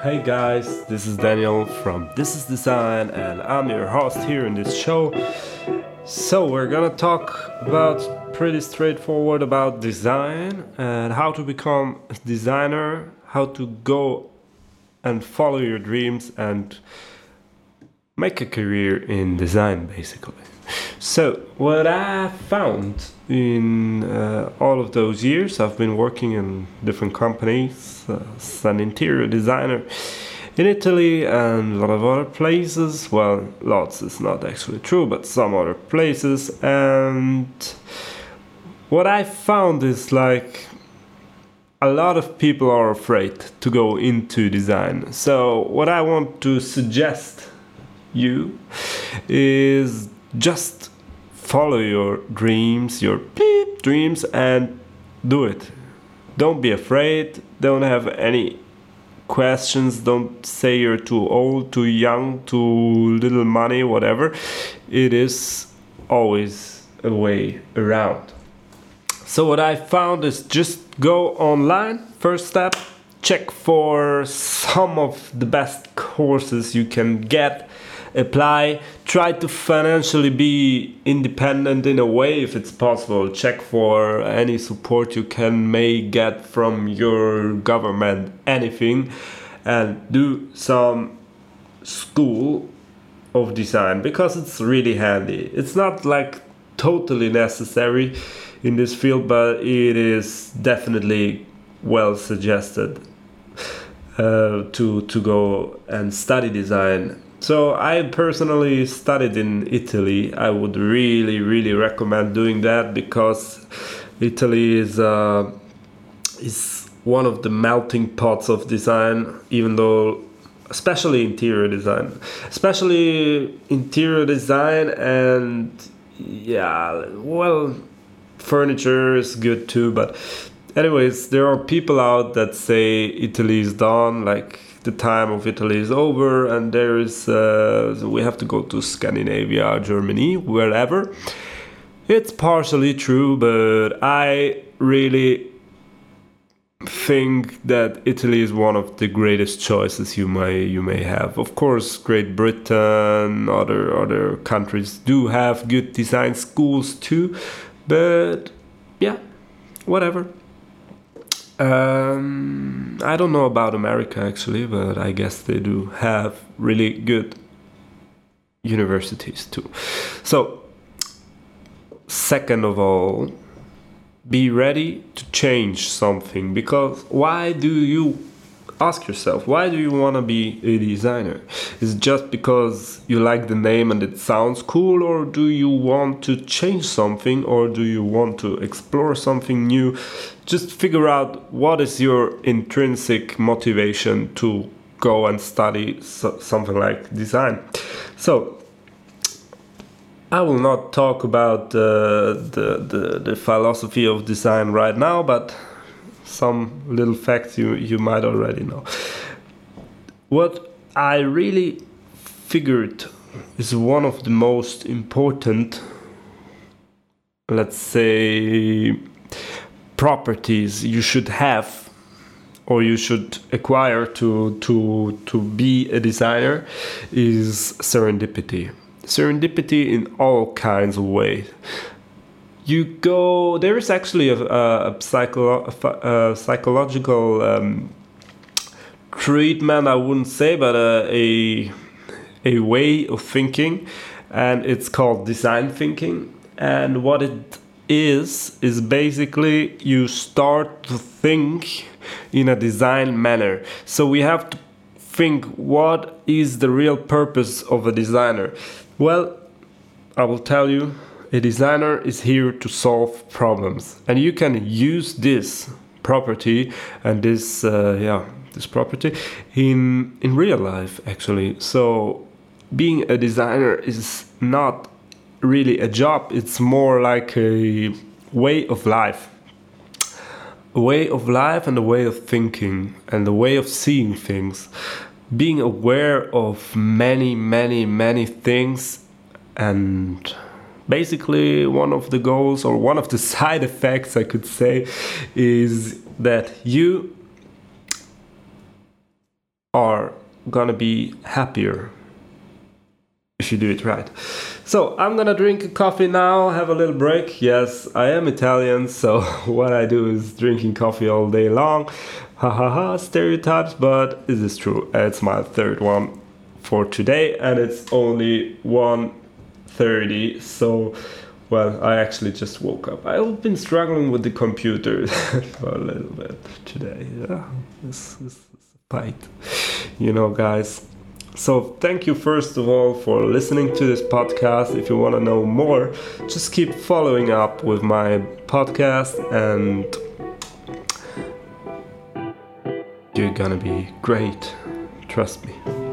Hey guys, this is Daniel from This is Design, and I'm your host here in this show. So, we're gonna talk about pretty straightforward about design and how to become a designer, how to go and follow your dreams and make a career in design basically. So, what I found in uh, all of those years, I've been working in different companies uh, as an interior designer in Italy and a lot of other places. Well, lots is not actually true, but some other places. And what I found is like a lot of people are afraid to go into design. So, what I want to suggest you is just follow your dreams, your beep dreams, and do it. Don't be afraid. Don't have any questions. Don't say you're too old, too young, too little money, whatever. It is always a way around. So, what I found is just go online, first step, check for some of the best courses you can get apply try to financially be independent in a way if it's possible. Check for any support you can may get from your government anything. And do some school of design because it's really handy. It's not like totally necessary in this field but it is definitely well suggested uh, to to go and study design so I personally studied in Italy. I would really, really recommend doing that because Italy is uh, is one of the melting pots of design. Even though, especially interior design, especially interior design, and yeah, well, furniture is good too. But anyways, there are people out that say Italy is done, like the time of Italy is over and there is uh, we have to go to Scandinavia, Germany, wherever. It's partially true, but I really think that Italy is one of the greatest choices you may you may have. Of course, Great Britain, other other countries do have good design schools too, but yeah, whatever. Um, I don't know about America actually, but I guess they do have really good universities too. So, second of all, be ready to change something because why do you ask yourself why do you want to be a designer? Is it just because you like the name and it sounds cool or do you want to change something or do you want to explore something new? Just figure out what is your intrinsic motivation to go and study something like design. So I will not talk about uh, the, the the philosophy of design right now, but some little facts you, you might already know. What I really figured is one of the most important, let's say, properties you should have or you should acquire to to to be a designer is serendipity serendipity in all kinds of ways you go there is actually a, a, a, a psychological um, treatment i wouldn't say but a, a, a way of thinking and it's called design thinking. And what it is is basically you start to think in a design manner. So we have to think what is the real purpose of a designer? Well i will tell you a designer is here to solve problems. And you can use this property and this uh, yeah this property in in real life actually. So being a designer is not really a job. It's more like a way of life. A way of life and a way of thinking and a way of seeing things. Being aware of many many many things and basically one of the goals or one of the side effects i could say is that you are gonna be happier if you do it right. So I'm gonna drink a coffee now, have a little break. Yes, I am Italian, so what I do is drinking coffee all day long. Ha ha ha, stereotypes, but it is true. It's my third one for today, and it's only 1.30, so well, I actually just woke up. I've been struggling with the computer for a little bit today. Yeah, this, this is a fight, you know, guys. So, thank you first of all for listening to this podcast. If you want to know more, just keep following up with my podcast, and you're gonna be great. Trust me.